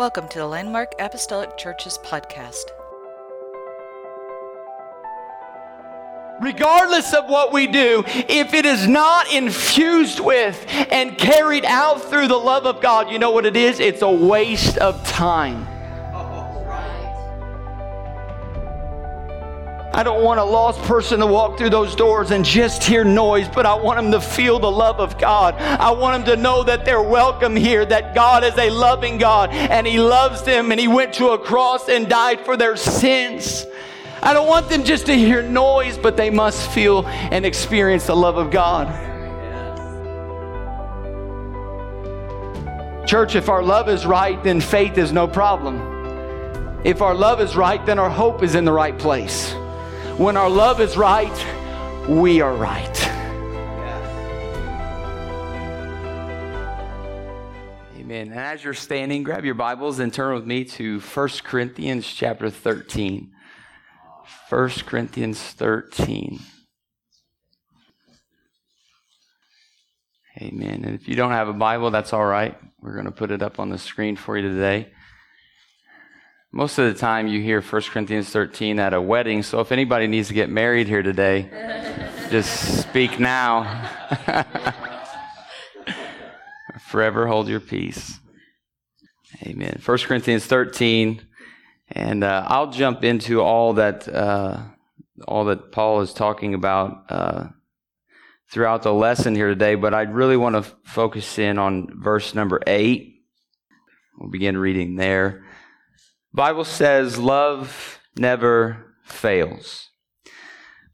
Welcome to the Landmark Apostolic Churches podcast. regardless of what we do, if it is not infused with and carried out through the love of God, you know what it is? It's a waste of time. I don't want a lost person to walk through those doors and just hear noise, but I want them to feel the love of God. I want them to know that they're welcome here, that God is a loving God and He loves them and He went to a cross and died for their sins. I don't want them just to hear noise, but they must feel and experience the love of God. Church, if our love is right, then faith is no problem. If our love is right, then our hope is in the right place. When our love is right, we are right. Amen. And as you're standing, grab your Bibles and turn with me to 1 Corinthians chapter 13. 1 Corinthians 13. Amen. And if you don't have a Bible, that's all right. We're going to put it up on the screen for you today. Most of the time, you hear 1 Corinthians 13 at a wedding. So if anybody needs to get married here today, just speak now. Forever hold your peace. Amen. 1 Corinthians 13. And uh, I'll jump into all that uh, all that Paul is talking about uh, throughout the lesson here today, but I really want to focus in on verse number eight. We'll begin reading there. Bible says, "Love never fails."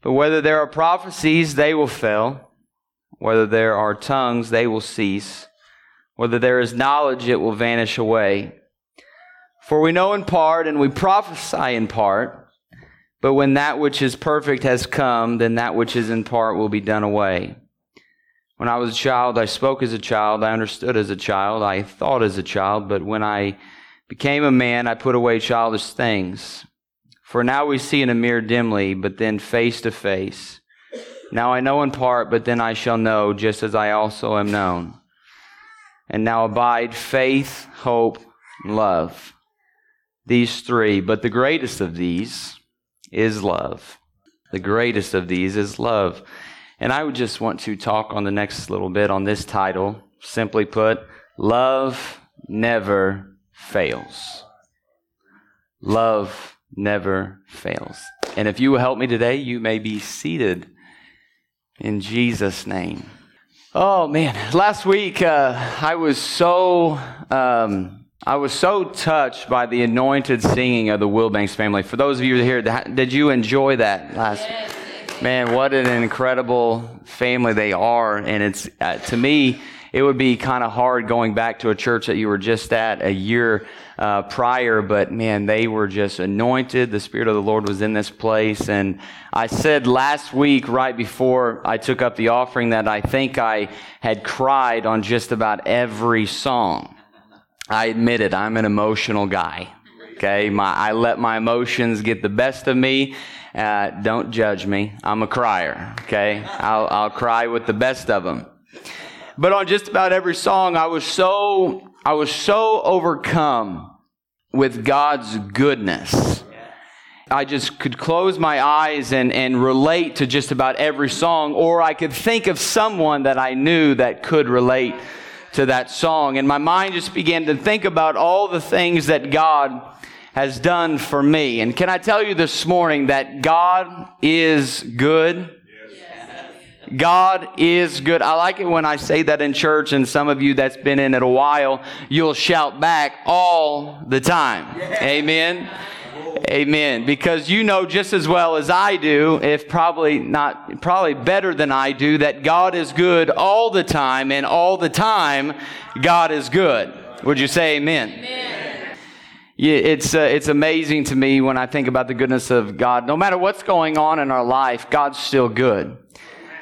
But whether there are prophecies, they will fail. Whether there are tongues, they will cease. Whether there is knowledge, it will vanish away. For we know in part and we prophesy in part, but when that which is perfect has come, then that which is in part will be done away. When I was a child, I spoke as a child, I understood as a child, I thought as a child, but when I became a man, I put away childish things. For now we see in a mirror dimly, but then face to face. Now I know in part, but then I shall know, just as I also am known. And now abide faith, hope, love these three, but the greatest of these is love. The greatest of these is love. And I would just want to talk on the next little bit on this title. Simply put, love never fails. Love never fails. And if you will help me today, you may be seated in Jesus' name. Oh man, last week uh, I was so um, I was so touched by the anointed singing of the Wilbanks family. For those of you here, did you enjoy that last? Yes. Man, what an incredible family they are, and it's uh, to me, it would be kind of hard going back to a church that you were just at a year uh, prior, but man, they were just anointed. The Spirit of the Lord was in this place. And I said last week, right before I took up the offering, that I think I had cried on just about every song. I admit it, I'm an emotional guy. Okay, my, I let my emotions get the best of me. Uh, don't judge me. I'm a crier. Okay, I'll, I'll cry with the best of them. But on just about every song, I was so I was so overcome with God's goodness. I just could close my eyes and, and relate to just about every song, or I could think of someone that I knew that could relate to that song. And my mind just began to think about all the things that God has done for me. And can I tell you this morning that God is good? God is good. I like it when I say that in church, and some of you that's been in it a while, you'll shout back all the time. Amen. Amen. Because you know just as well as I do, if probably not, probably better than I do, that God is good all the time, and all the time, God is good. Would you say amen? Amen. Yeah, it's, uh, it's amazing to me when I think about the goodness of God. No matter what's going on in our life, God's still good.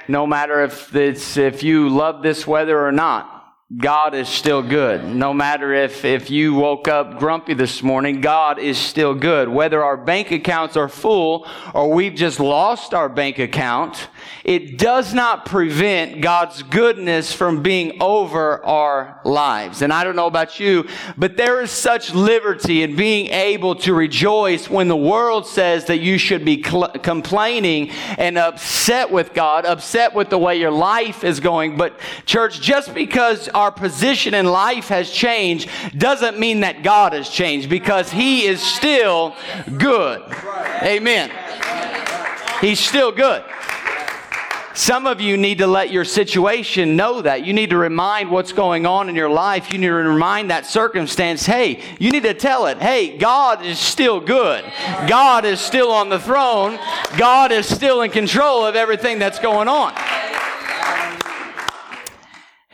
No matter if it's, if you love this weather or not, God is still good. No matter if, if you woke up grumpy this morning, God is still good. Whether our bank accounts are full or we've just lost our bank account, it does not prevent God's goodness from being over our lives. And I don't know about you, but there is such liberty in being able to rejoice when the world says that you should be cl- complaining and upset with God, upset with the way your life is going. But church, just because our position in life has changed doesn't mean that God has changed because He is still good. Amen. He's still good. Some of you need to let your situation know that. You need to remind what's going on in your life. You need to remind that circumstance, hey, you need to tell it, hey, God is still good. God is still on the throne. God is still in control of everything that's going on.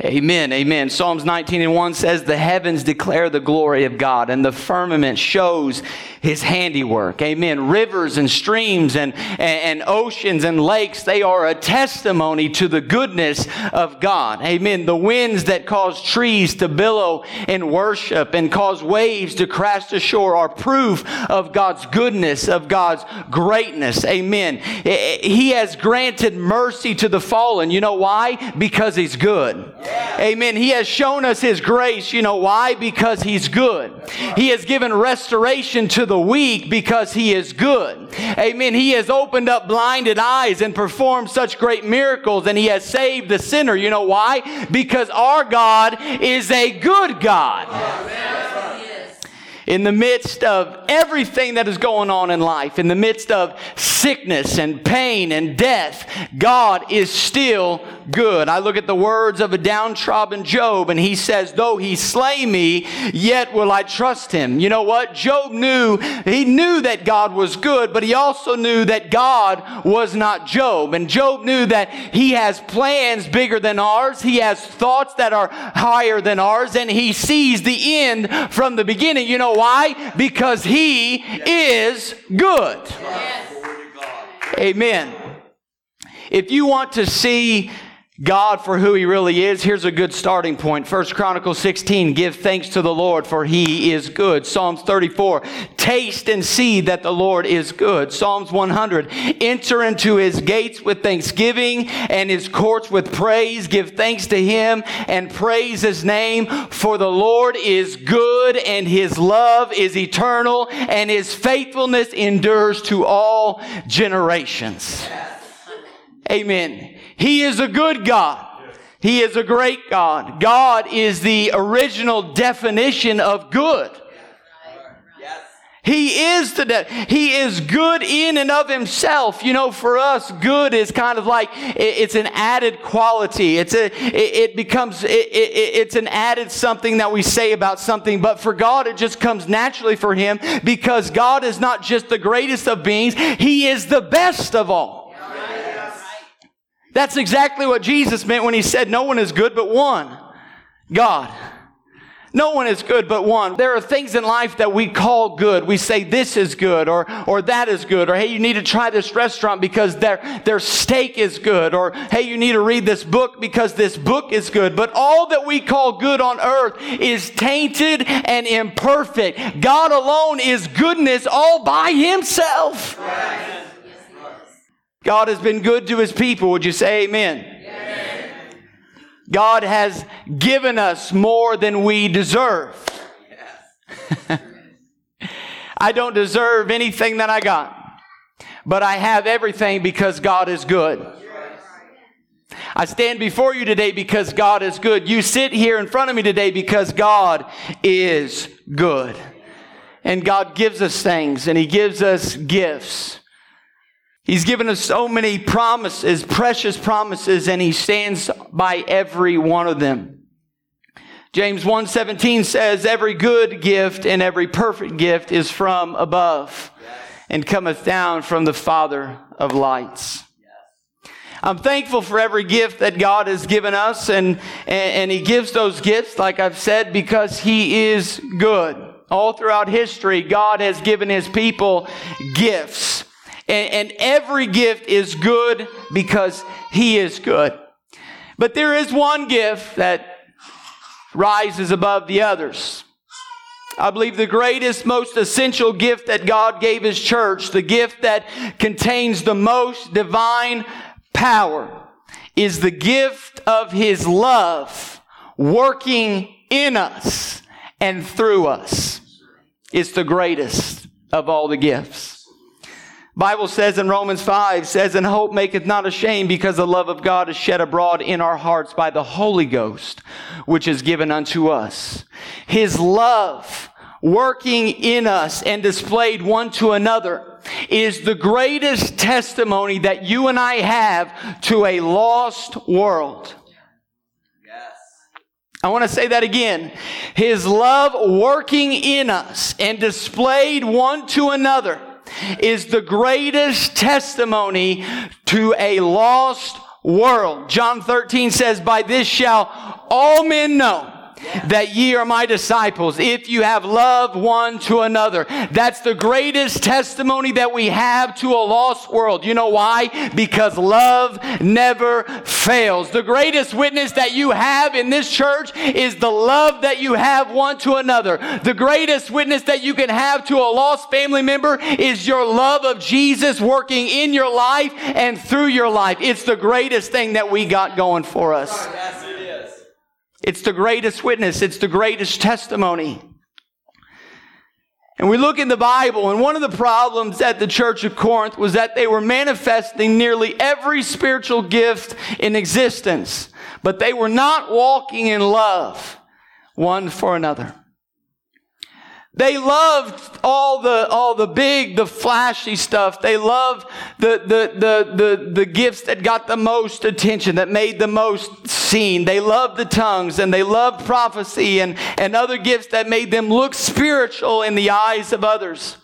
Amen. Amen. Psalms 19 and 1 says, The heavens declare the glory of God, and the firmament shows his handiwork. Amen. Rivers and streams and, and, and, oceans and lakes, they are a testimony to the goodness of God. Amen. The winds that cause trees to billow in worship and cause waves to crash ashore are proof of God's goodness, of God's greatness. Amen. He has granted mercy to the fallen. You know why? Because he's good. Amen. He has shown us His grace. You know why? Because He's good. He has given restoration to the weak because He is good. Amen. He has opened up blinded eyes and performed such great miracles and He has saved the sinner. You know why? Because our God is a good God. In the midst of everything that is going on in life, in the midst of sickness and pain and death, God is still good. I look at the words of a downtrodden Job and he says, though he slay me, yet will I trust him. You know what? Job knew, he knew that God was good, but he also knew that God was not Job. And Job knew that he has plans bigger than ours. He has thoughts that are higher than ours and he sees the end from the beginning. You know why? Because he is good. Yes. Amen. If you want to see God for who he really is, here's a good starting point. First Chronicles 16, give thanks to the Lord for he is good. Psalms 34, taste and see that the Lord is good. Psalms 100, enter into his gates with thanksgiving and his courts with praise. Give thanks to him and praise his name for the Lord is good and his love is eternal and his faithfulness endures to all generations. Amen. He is a good God. He is a great God. God is the original definition of good. He is the de- He is good in and of himself. You know, for us, good is kind of like it's an added quality. It's a it, becomes it, it, it's an added something that we say about something. But for God, it just comes naturally for Him because God is not just the greatest of beings; He is the best of all. That's exactly what Jesus meant when he said, No one is good but one God. No one is good but one. There are things in life that we call good. We say this is good or, or that is good or hey, you need to try this restaurant because their, their steak is good or hey, you need to read this book because this book is good. But all that we call good on earth is tainted and imperfect. God alone is goodness all by himself. Right. God has been good to his people. Would you say amen? God has given us more than we deserve. Yes. I don't deserve anything that I got, but I have everything because God is good. I stand before you today because God is good. You sit here in front of me today because God is good. And God gives us things and He gives us gifts. He's given us so many promises, precious promises, and he stands by every one of them. James 1:17 says every good gift and every perfect gift is from above and cometh down from the Father of lights. I'm thankful for every gift that God has given us and, and, and he gives those gifts like I've said because he is good. All throughout history God has given his people gifts. And, and every gift is good because He is good. But there is one gift that rises above the others. I believe the greatest, most essential gift that God gave His church, the gift that contains the most divine power, is the gift of His love working in us and through us. It's the greatest of all the gifts. Bible says in Romans 5 says, And hope maketh not ashamed because the love of God is shed abroad in our hearts by the Holy Ghost, which is given unto us. His love working in us and displayed one to another is the greatest testimony that you and I have to a lost world. I want to say that again. His love working in us and displayed one to another is the greatest testimony to a lost world. John 13 says, By this shall all men know that ye are my disciples if you have love one to another. That's the greatest testimony that we have to a lost world. You know why? Because love never fails. The greatest witness that you have in this church is the love that you have one to another. The greatest witness that you can have to a lost family member is your love of Jesus working in your life and through your life. It's the greatest thing that we got going for us. It's the greatest witness. It's the greatest testimony. And we look in the Bible, and one of the problems at the church of Corinth was that they were manifesting nearly every spiritual gift in existence, but they were not walking in love one for another. They loved all the, all the big, the flashy stuff. They loved the, the, the, the, the gifts that got the most attention, that made the most seen. They loved the tongues and they loved prophecy and, and other gifts that made them look spiritual in the eyes of others.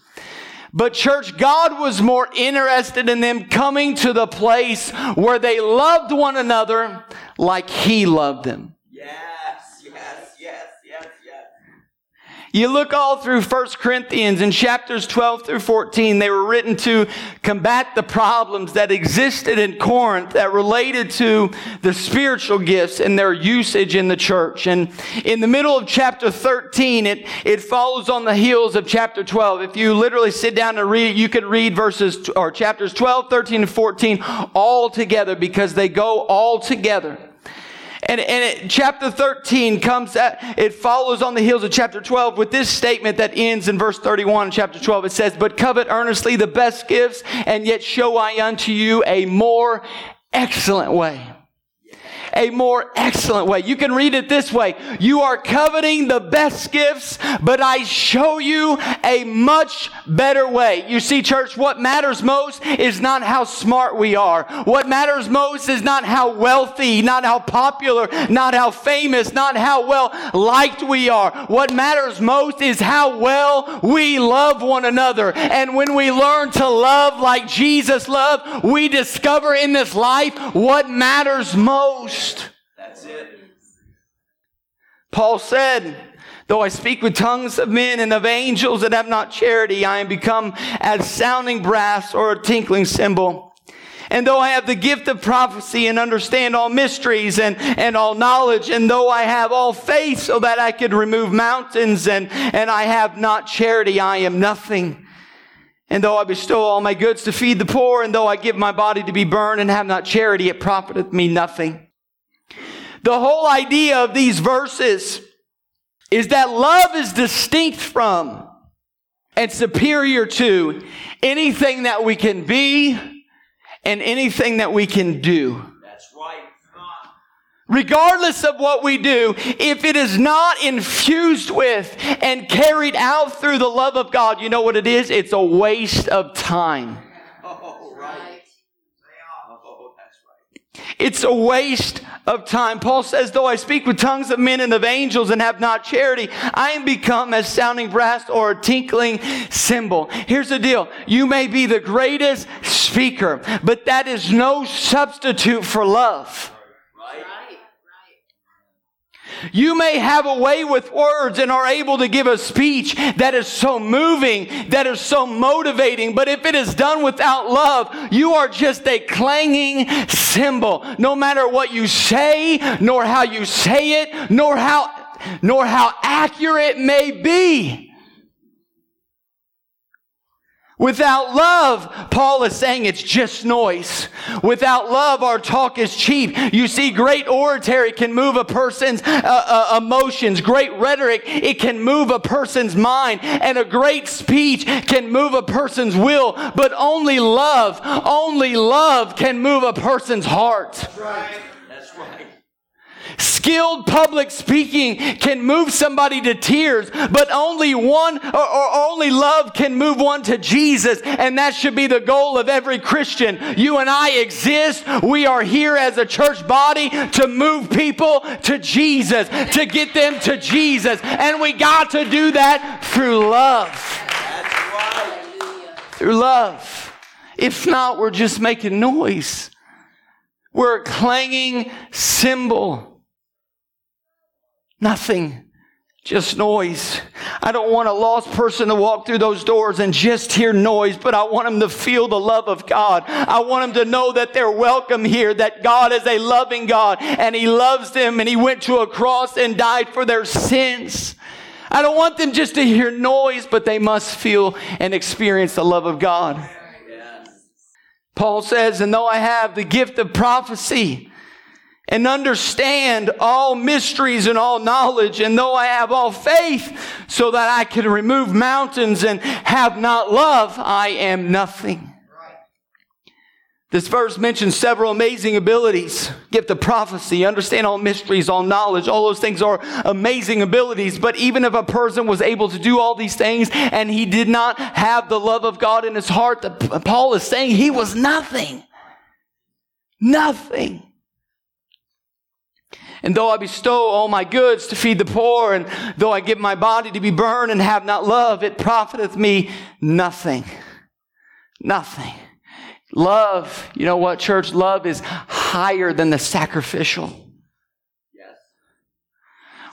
But church, God was more interested in them coming to the place where they loved one another like He loved them. You look all through 1 Corinthians in chapters 12 through 14, they were written to combat the problems that existed in Corinth that related to the spiritual gifts and their usage in the church. And in the middle of chapter 13, it, it follows on the heels of chapter 12. If you literally sit down and read, it, you can read verses or chapters 12, 13, and 14 all together because they go all together. And, and it, chapter 13 comes at, it follows on the heels of chapter 12 with this statement that ends in verse 31 chapter 12. It says, But covet earnestly the best gifts, and yet show I unto you a more excellent way a more excellent way. You can read it this way. You are coveting the best gifts, but I show you a much better way. You see, church, what matters most is not how smart we are. What matters most is not how wealthy, not how popular, not how famous, not how well liked we are. What matters most is how well we love one another. And when we learn to love like Jesus loved, we discover in this life what matters most. That's it. Paul said, Though I speak with tongues of men and of angels and have not charity, I am become as sounding brass or a tinkling cymbal. And though I have the gift of prophecy and understand all mysteries and, and all knowledge, and though I have all faith so that I could remove mountains and, and I have not charity, I am nothing. And though I bestow all my goods to feed the poor, and though I give my body to be burned and have not charity, it profiteth me nothing. The whole idea of these verses is that love is distinct from and superior to anything that we can be and anything that we can do. That's right. Regardless of what we do, if it is not infused with and carried out through the love of God, you know what it is? It's a waste of time. Oh, right. Oh, that's right. It's a waste of time. Paul says, though I speak with tongues of men and of angels and have not charity, I am become as sounding brass or a tinkling cymbal. Here's the deal. You may be the greatest speaker, but that is no substitute for love. You may have a way with words and are able to give a speech that is so moving, that is so motivating, but if it is done without love, you are just a clanging cymbal. No matter what you say, nor how you say it, nor how nor how accurate it may be. Without love, Paul is saying it's just noise. Without love, our talk is cheap. You see, great oratory can move a person's uh, uh, emotions. Great rhetoric, it can move a person's mind. And a great speech can move a person's will. But only love, only love can move a person's heart. That's right. That's right. Skilled public speaking can move somebody to tears, but only one or, or, only love can move one to Jesus. And that should be the goal of every Christian. You and I exist. We are here as a church body to move people to Jesus, to get them to Jesus. And we got to do that through love. Through love. If not, we're just making noise. We're a clanging cymbal. Nothing. Just noise. I don't want a lost person to walk through those doors and just hear noise, but I want them to feel the love of God. I want them to know that they're welcome here, that God is a loving God and He loves them and He went to a cross and died for their sins. I don't want them just to hear noise, but they must feel and experience the love of God. Paul says, and though I have the gift of prophecy, and understand all mysteries and all knowledge. And though I have all faith so that I can remove mountains and have not love, I am nothing. This verse mentions several amazing abilities. Gift of prophecy, understand all mysteries, all knowledge. All those things are amazing abilities. But even if a person was able to do all these things and he did not have the love of God in his heart, Paul is saying he was nothing. Nothing. And though I bestow all my goods to feed the poor, and though I give my body to be burned and have not love, it profiteth me nothing. Nothing. Love, you know what, church? Love is higher than the sacrificial.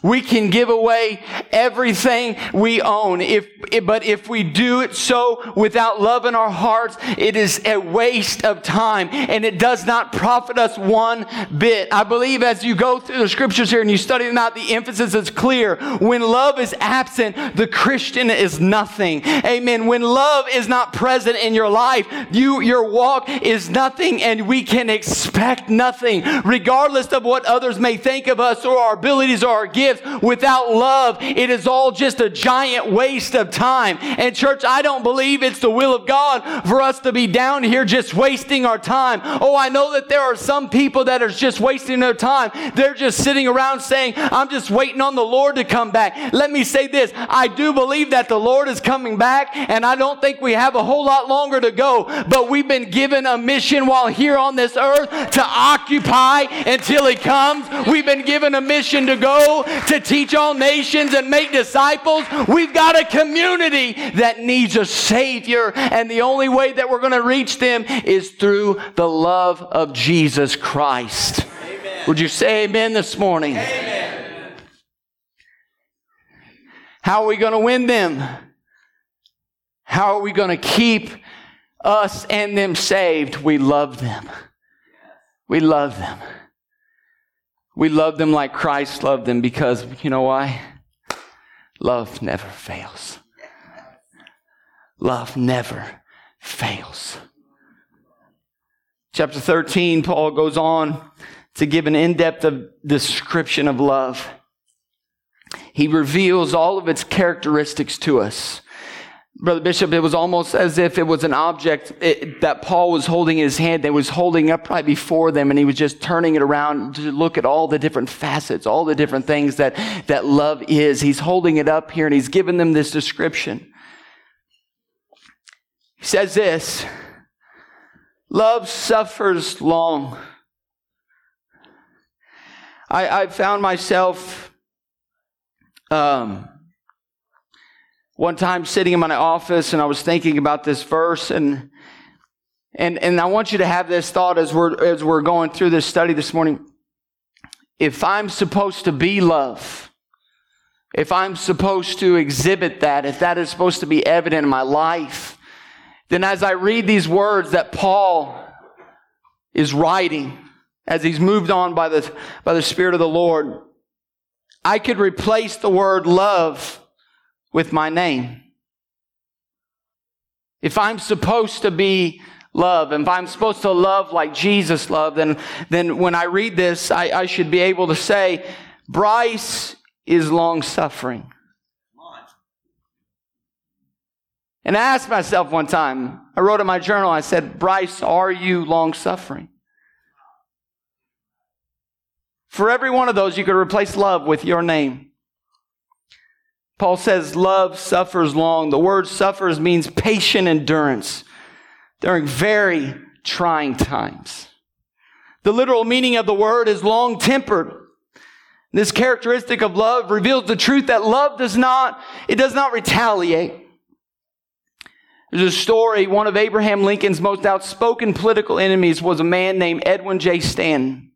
We can give away everything we own. If, but if we do it so without love in our hearts, it is a waste of time and it does not profit us one bit. I believe as you go through the scriptures here and you study them out, the emphasis is clear. When love is absent, the Christian is nothing. Amen. When love is not present in your life, you, your walk is nothing and we can expect nothing regardless of what others may think of us or our abilities or our gifts without love, it is all just a giant waste of time. And church, I don't believe it's the will of God for us to be down here just wasting our time. Oh, I know that there are some people that are just wasting their time. They're just sitting around saying, I'm just waiting on the Lord to come back. Let me say this. I do believe that the Lord is coming back and I don't think we have a whole lot longer to go, but we've been given a mission while here on this earth to occupy until he comes. We've been given a mission to go to teach all nations and make disciples. We've got a community that needs a Savior, and the only way that we're going to reach them is through the love of Jesus Christ. Amen. Would you say amen this morning? Amen. How are we going to win them? How are we going to keep us and them saved? We love them. We love them. We love them like Christ loved them because, you know why? Love never fails. Love never fails. Chapter 13, Paul goes on to give an in depth description of love. He reveals all of its characteristics to us. Brother Bishop, it was almost as if it was an object it, that Paul was holding in his hand that was holding up right before them, and he was just turning it around to look at all the different facets, all the different things that, that love is. He's holding it up here and he's given them this description. He says this Love suffers long. I, I found myself um, one time sitting in my office and I was thinking about this verse and and and I want you to have this thought as we're as we're going through this study this morning. If I'm supposed to be love, if I'm supposed to exhibit that, if that is supposed to be evident in my life, then as I read these words that Paul is writing, as he's moved on by the by the Spirit of the Lord, I could replace the word love with my name. If I'm supposed to be love, if I'm supposed to love like Jesus loved, then, then when I read this, I, I should be able to say, Bryce is long suffering. And I asked myself one time, I wrote in my journal, I said, Bryce, are you long suffering? For every one of those, you could replace love with your name. Paul says, Love suffers long. The word suffers means patient endurance during very trying times. The literal meaning of the word is long tempered. This characteristic of love reveals the truth that love does not, it does not retaliate. There's a story, one of Abraham Lincoln's most outspoken political enemies was a man named Edwin J. Stanton.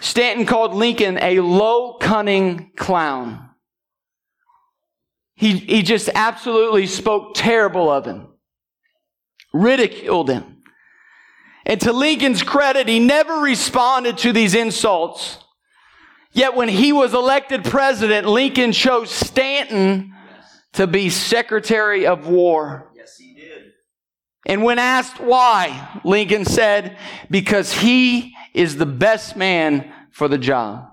Stanton called Lincoln a low cunning clown. He, he just absolutely spoke terrible of him, ridiculed him. And to Lincoln's credit, he never responded to these insults. Yet when he was elected president, Lincoln chose Stanton to be Secretary of War. Yes, he did. And when asked why, Lincoln said, because he is the best man for the job.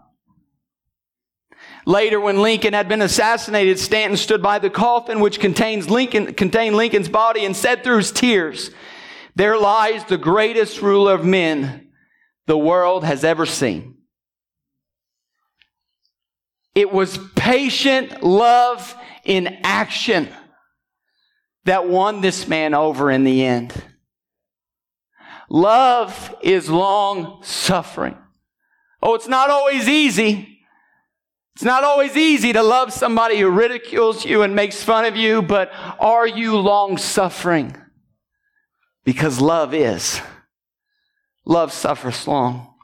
Later, when Lincoln had been assassinated, Stanton stood by the coffin which contains Lincoln, contained Lincoln's body and said through his tears, There lies the greatest ruler of men the world has ever seen. It was patient love in action that won this man over in the end. Love is long suffering. Oh, it's not always easy. It's not always easy to love somebody who ridicules you and makes fun of you, but are you long suffering? Because love is. Love suffers long.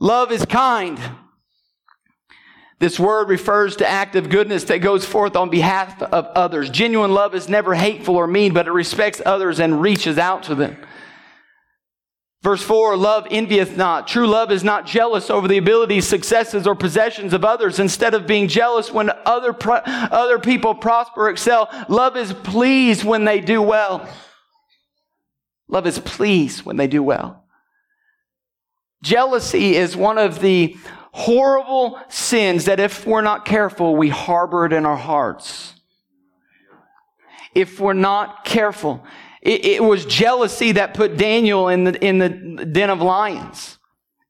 Love is kind. This word refers to active goodness that goes forth on behalf of others. Genuine love is never hateful or mean, but it respects others and reaches out to them. Verse 4 Love envieth not. True love is not jealous over the abilities, successes, or possessions of others. Instead of being jealous when other, pro- other people prosper, excel, love is pleased when they do well. Love is pleased when they do well. Jealousy is one of the horrible sins that if we're not careful, we harbor it in our hearts. If we're not careful, it, it was jealousy that put Daniel in the, in the den of lions.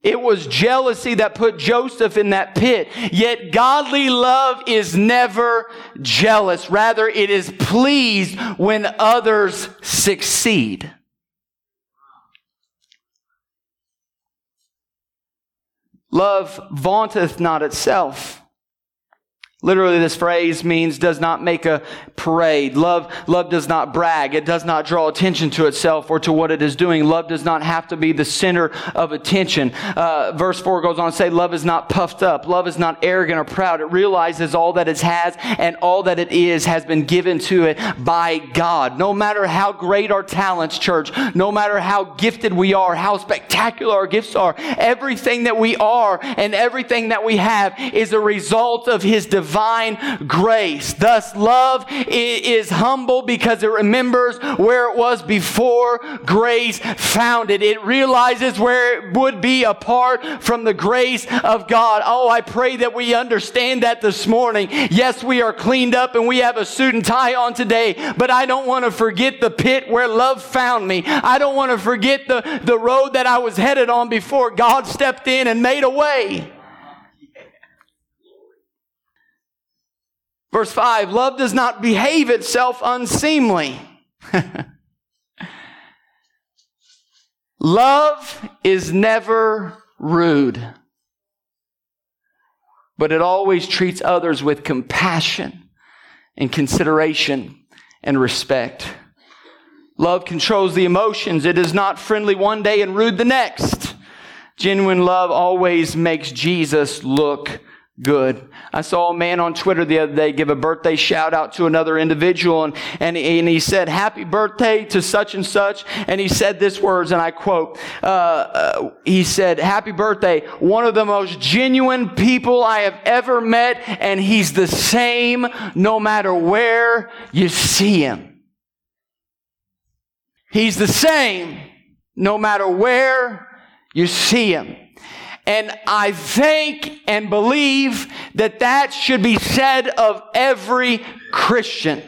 It was jealousy that put Joseph in that pit. Yet godly love is never jealous. Rather, it is pleased when others succeed. Love vaunteth not itself. Literally, this phrase means does not make a parade. Love, love does not brag. It does not draw attention to itself or to what it is doing. Love does not have to be the center of attention. Uh, verse 4 goes on to say, Love is not puffed up. Love is not arrogant or proud. It realizes all that it has and all that it is has been given to it by God. No matter how great our talents, church, no matter how gifted we are, how spectacular our gifts are, everything that we are and everything that we have is a result of His divine divine grace. Thus, love is humble because it remembers where it was before grace found it. It realizes where it would be apart from the grace of God. Oh, I pray that we understand that this morning. Yes, we are cleaned up and we have a suit and tie on today, but I don't want to forget the pit where love found me. I don't want to forget the, the road that I was headed on before God stepped in and made a way. Verse 5 Love does not behave itself unseemly. Love is never rude, but it always treats others with compassion and consideration and respect. Love controls the emotions. It is not friendly one day and rude the next. Genuine love always makes Jesus look good. I saw a man on Twitter the other day give a birthday shout out to another individual and, and, and he said, happy birthday to such and such. And he said this words, and I quote, uh, uh, he said, happy birthday, one of the most genuine people I have ever met, and he's the same no matter where you see him. He's the same no matter where you see him. And I think and believe that that should be said of every Christian.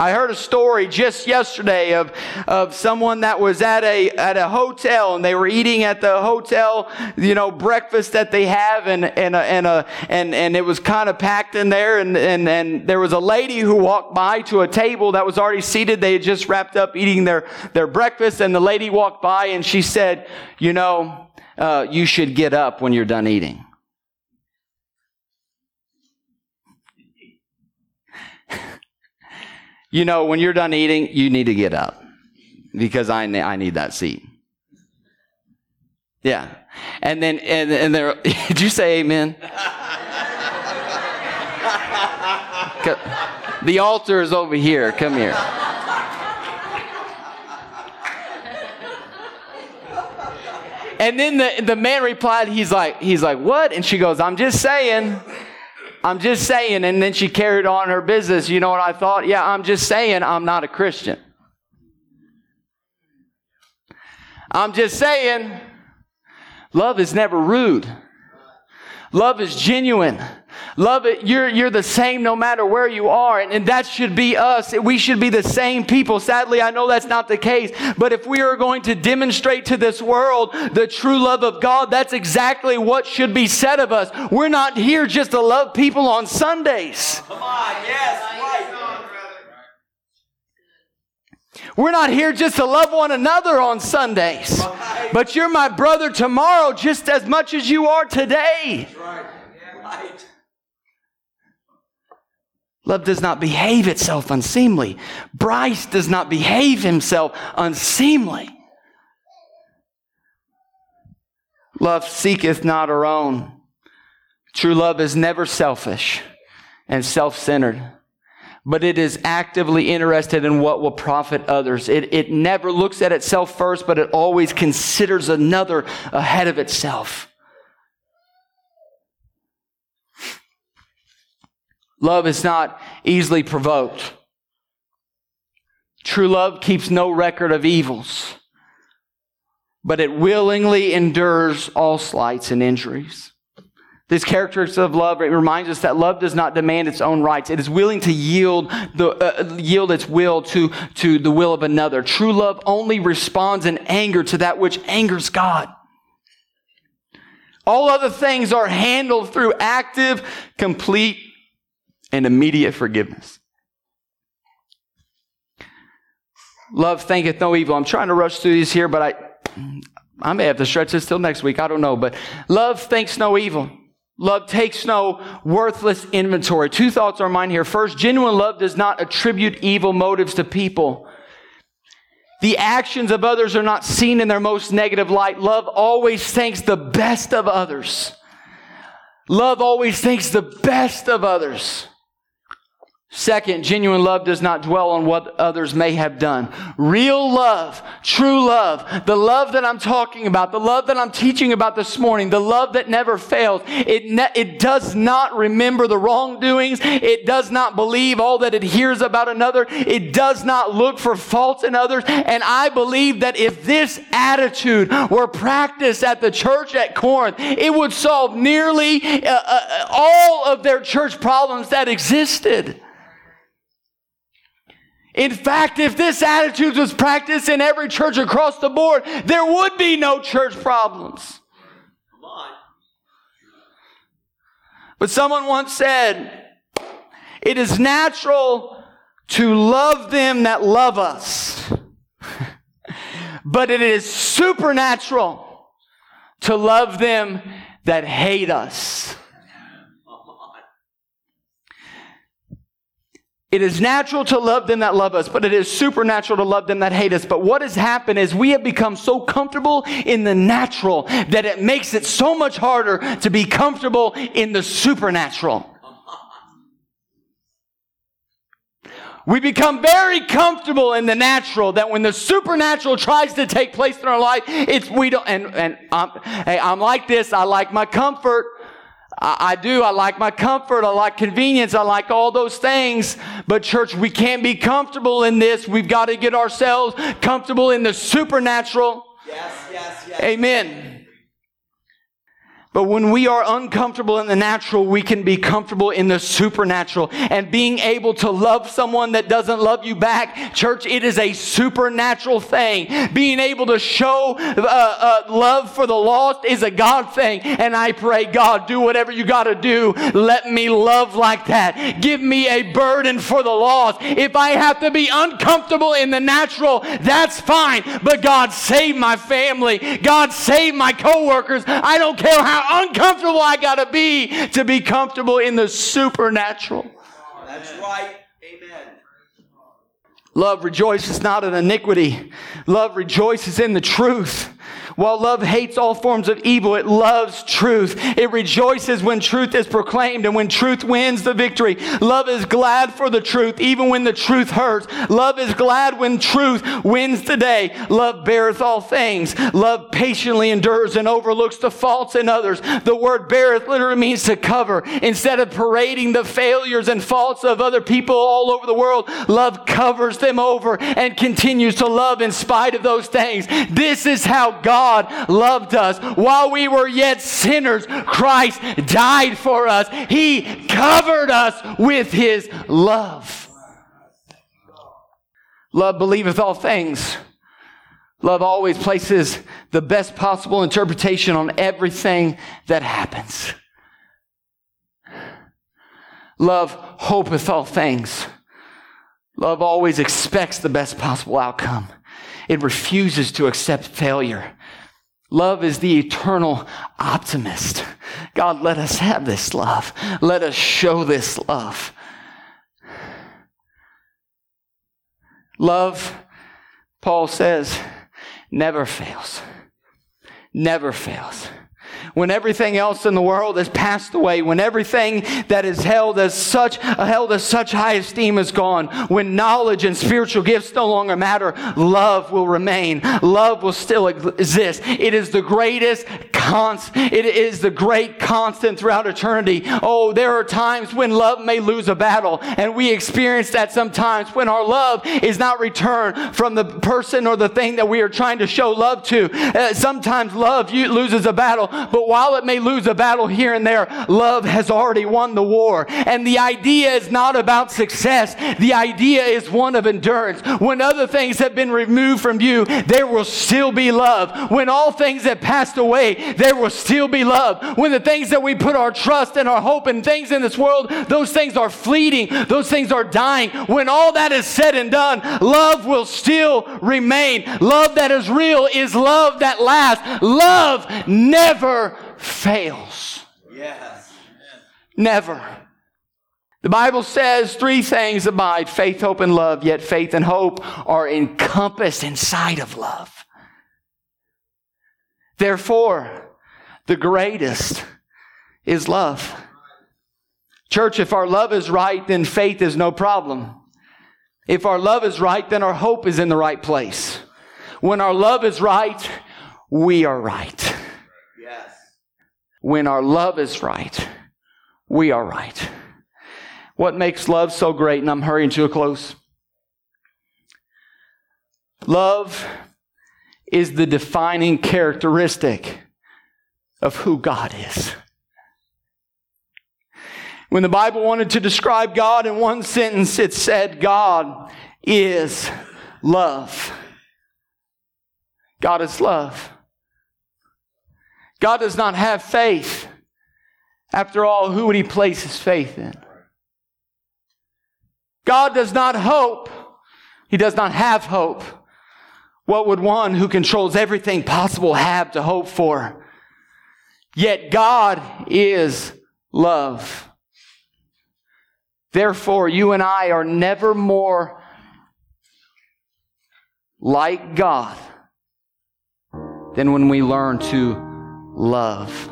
I heard a story just yesterday of, of someone that was at a, at a hotel and they were eating at the hotel, you know, breakfast that they have and, and, and, a, and, and it was kind of packed in there and, and, and there was a lady who walked by to a table that was already seated. They had just wrapped up eating their, their breakfast and the lady walked by and she said, you know, uh, you should get up when you're done eating. You know, when you're done eating, you need to get up because I, I need that seat. Yeah. And then, and, and there, did you say amen? the altar is over here. Come here. And then the, the man replied, he's like, he's like, what? And she goes, I'm just saying. I'm just saying. And then she carried on her business. You know what I thought? Yeah, I'm just saying I'm not a Christian. I'm just saying love is never rude. Love is genuine. Love it. You're, you're the same no matter where you are. And, and that should be us. We should be the same people. Sadly, I know that's not the case. But if we are going to demonstrate to this world the true love of God, that's exactly what should be said of us. We're not here just to love people on Sundays. Come on. Yes. Right. We're not here just to love one another on Sundays. But you're my brother tomorrow just as much as you are today. Yeah, right. Love does not behave itself unseemly. Bryce does not behave himself unseemly. Love seeketh not her own. True love is never selfish and self centered, but it is actively interested in what will profit others. It, it never looks at itself first, but it always considers another ahead of itself. Love is not easily provoked. True love keeps no record of evils, but it willingly endures all slights and injuries. This characteristics of love it reminds us that love does not demand its own rights. It is willing to yield the uh, yield its will to to the will of another. True love only responds in anger to that which angers God. All other things are handled through active, complete and immediate forgiveness. Love thinketh no evil. I'm trying to rush through these here, but I, I may have to stretch this till next week. I don't know. But love thinks no evil. Love takes no worthless inventory. Two thoughts are mine here. First, genuine love does not attribute evil motives to people. The actions of others are not seen in their most negative light. Love always thinks the best of others. Love always thinks the best of others. Second, genuine love does not dwell on what others may have done. Real love, true love, the love that I'm talking about, the love that I'm teaching about this morning, the love that never fails, it, ne- it does not remember the wrongdoings. It does not believe all that it hears about another. It does not look for faults in others. And I believe that if this attitude were practiced at the church at Corinth, it would solve nearly uh, uh, all of their church problems that existed. In fact, if this attitude was practiced in every church across the board, there would be no church problems. Come on. But someone once said, it is natural to love them that love us. but it is supernatural to love them that hate us. It is natural to love them that love us, but it is supernatural to love them that hate us. But what has happened is we have become so comfortable in the natural that it makes it so much harder to be comfortable in the supernatural. We become very comfortable in the natural that when the supernatural tries to take place in our life, it's we don't, and, and I'm, hey, I'm like this. I like my comfort. I, I do. I like my comfort. I like convenience. I like all those things. But church, we can't be comfortable in this. We've got to get ourselves comfortable in the supernatural. Yes, yes, yes. Amen. But when we are uncomfortable in the natural, we can be comfortable in the supernatural. And being able to love someone that doesn't love you back, church, it is a supernatural thing. Being able to show uh, uh, love for the lost is a God thing. And I pray, God, do whatever you got to do. Let me love like that. Give me a burden for the lost. If I have to be uncomfortable in the natural, that's fine. But God, save my family. God, save my coworkers. I don't care how how uncomfortable I got to be to be comfortable in the supernatural. That's right. Amen. Love rejoices not in iniquity. Love rejoices in the truth. While love hates all forms of evil, it loves truth. It rejoices when truth is proclaimed and when truth wins the victory. Love is glad for the truth, even when the truth hurts. Love is glad when truth wins the day. Love beareth all things. Love patiently endures and overlooks the faults in others. The word beareth literally means to cover. Instead of parading the failures and faults of other people all over the world, love covers them over and continues to love in spite of those things. This is how God God loved us. While we were yet sinners, Christ died for us. He covered us with his love. Love believeth all things. Love always places the best possible interpretation on everything that happens. Love hopeth all things. Love always expects the best possible outcome. It refuses to accept failure. Love is the eternal optimist. God, let us have this love. Let us show this love. Love, Paul says, never fails. Never fails when everything else in the world has passed away, when everything that is held as such, held as such high esteem is gone, when knowledge and spiritual gifts no longer matter, love will remain. Love will still exist. It is the greatest constant. It is the great constant throughout eternity. Oh, there are times when love may lose a battle, and we experience that sometimes when our love is not returned from the person or the thing that we are trying to show love to. Uh, sometimes love loses a battle, but while it may lose a battle here and there, love has already won the war. And the idea is not about success. The idea is one of endurance. When other things have been removed from you, there will still be love. When all things have passed away, there will still be love. When the things that we put our trust and our hope in things in this world, those things are fleeting. Those things are dying. When all that is said and done, love will still remain. Love that is real is love that lasts. Love never fails. Yes. Never. The Bible says three things abide faith, hope, and love, yet faith and hope are encompassed inside of love. Therefore, the greatest is love. Church, if our love is right, then faith is no problem. If our love is right, then our hope is in the right place. When our love is right, we are right. When our love is right, we are right. What makes love so great? And I'm hurrying to a close. Love is the defining characteristic of who God is. When the Bible wanted to describe God in one sentence, it said, God is love. God is love. God does not have faith. After all, who would he place his faith in? God does not hope. He does not have hope. What would one who controls everything possible have to hope for? Yet God is love. Therefore, you and I are never more like God than when we learn to love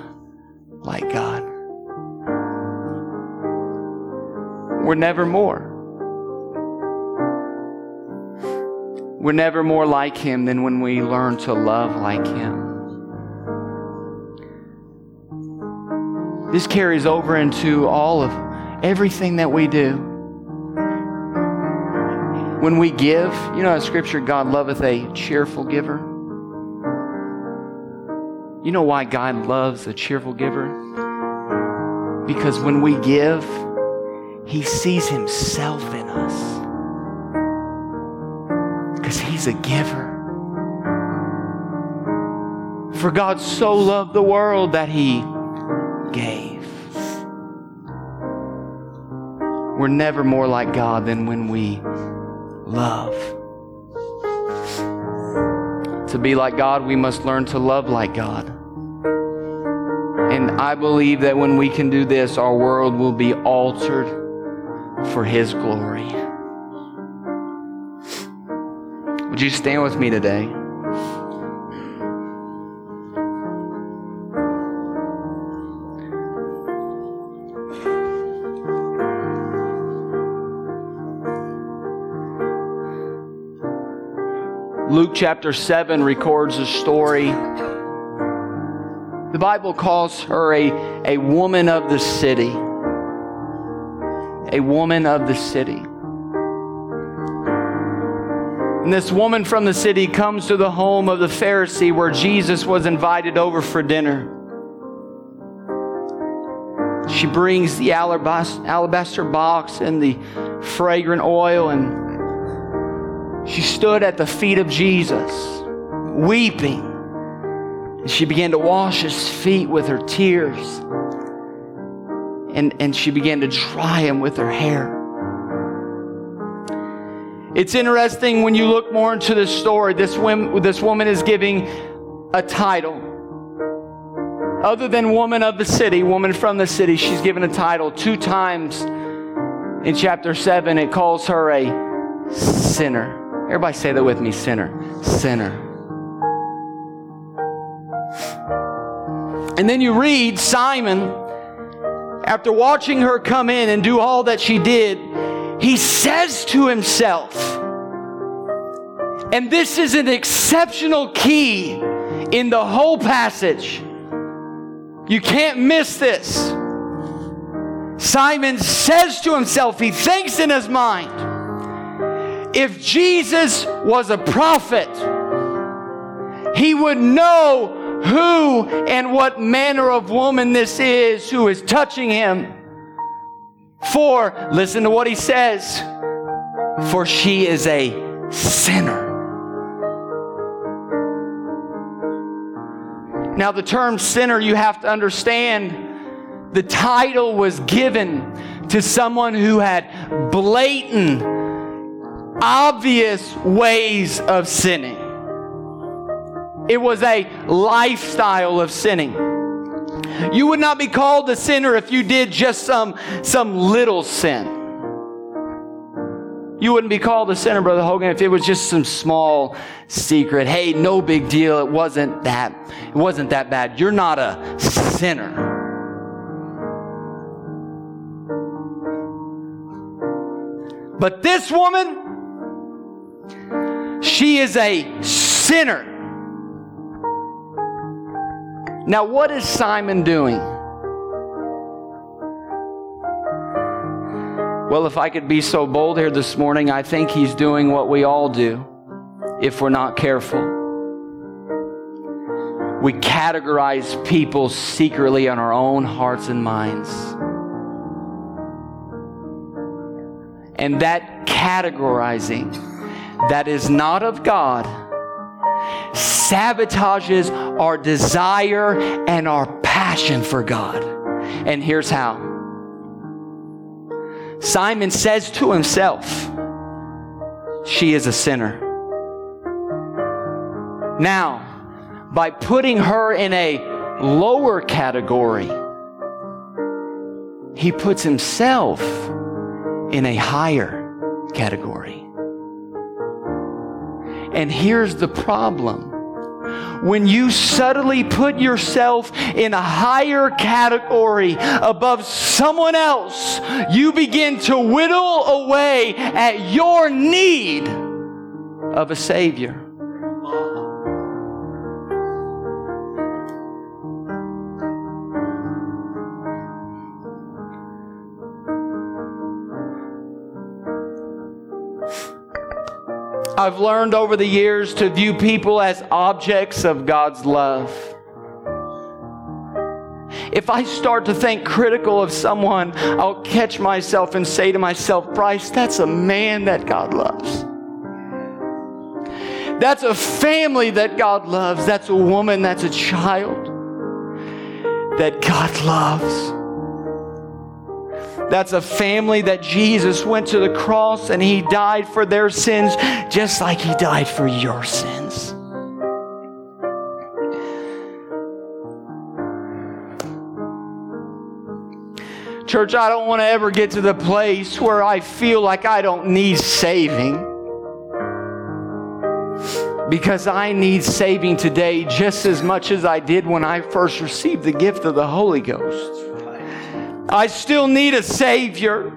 like God. We're never more. We're never more like Him than when we learn to love like Him. This carries over into all of everything that we do. When we give, you know, in Scripture, God loveth a cheerful giver. You know why God loves a cheerful giver? Because when we give, He sees Himself in us. Because He's a giver. For God so loved the world that He gave. We're never more like God than when we love. To be like God, we must learn to love like God. And I believe that when we can do this, our world will be altered for His glory. Would you stand with me today? Luke chapter 7 records a story. The Bible calls her a, a woman of the city. A woman of the city. And this woman from the city comes to the home of the Pharisee where Jesus was invited over for dinner. She brings the alabaster box and the fragrant oil and she stood at the feet of Jesus, weeping. And she began to wash his feet with her tears. And, and she began to dry him with her hair. It's interesting when you look more into the story, this, woman, this woman is giving a title. Other than woman of the city, woman from the city, she's given a title. Two times in chapter 7, it calls her a sinner. Everybody say that with me sinner. Sinner. And then you read Simon, after watching her come in and do all that she did, he says to himself, and this is an exceptional key in the whole passage. You can't miss this. Simon says to himself, he thinks in his mind, if Jesus was a prophet, he would know who and what manner of woman this is who is touching him. For, listen to what he says, for she is a sinner. Now, the term sinner, you have to understand, the title was given to someone who had blatant obvious ways of sinning. It was a lifestyle of sinning. You would not be called a sinner if you did just some, some little sin. You wouldn't be called a sinner, Brother Hogan, if it was just some small secret. Hey, no big deal. It wasn't that. It wasn't that bad. You're not a sinner. But this woman, she is a sinner. Now, what is Simon doing? Well, if I could be so bold here this morning, I think he's doing what we all do if we're not careful. We categorize people secretly in our own hearts and minds. And that categorizing that is not of God sabotages our desire and our passion for God. And here's how Simon says to himself, She is a sinner. Now, by putting her in a lower category, he puts himself in a higher category. And here's the problem. When you subtly put yourself in a higher category above someone else, you begin to whittle away at your need of a Savior. I've learned over the years to view people as objects of God's love. If I start to think critical of someone, I'll catch myself and say to myself, Bryce, that's a man that God loves. That's a family that God loves. That's a woman, that's a child that God loves. That's a family that Jesus went to the cross and he died for their sins just like he died for your sins. Church, I don't want to ever get to the place where I feel like I don't need saving. Because I need saving today just as much as I did when I first received the gift of the Holy Ghost. I still need a Savior.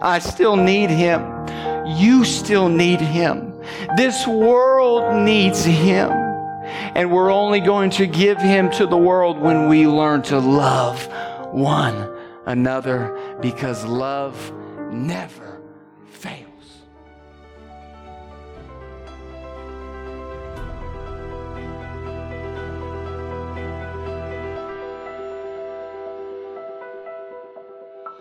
I still need Him. You still need Him. This world needs Him. And we're only going to give Him to the world when we learn to love one another because love never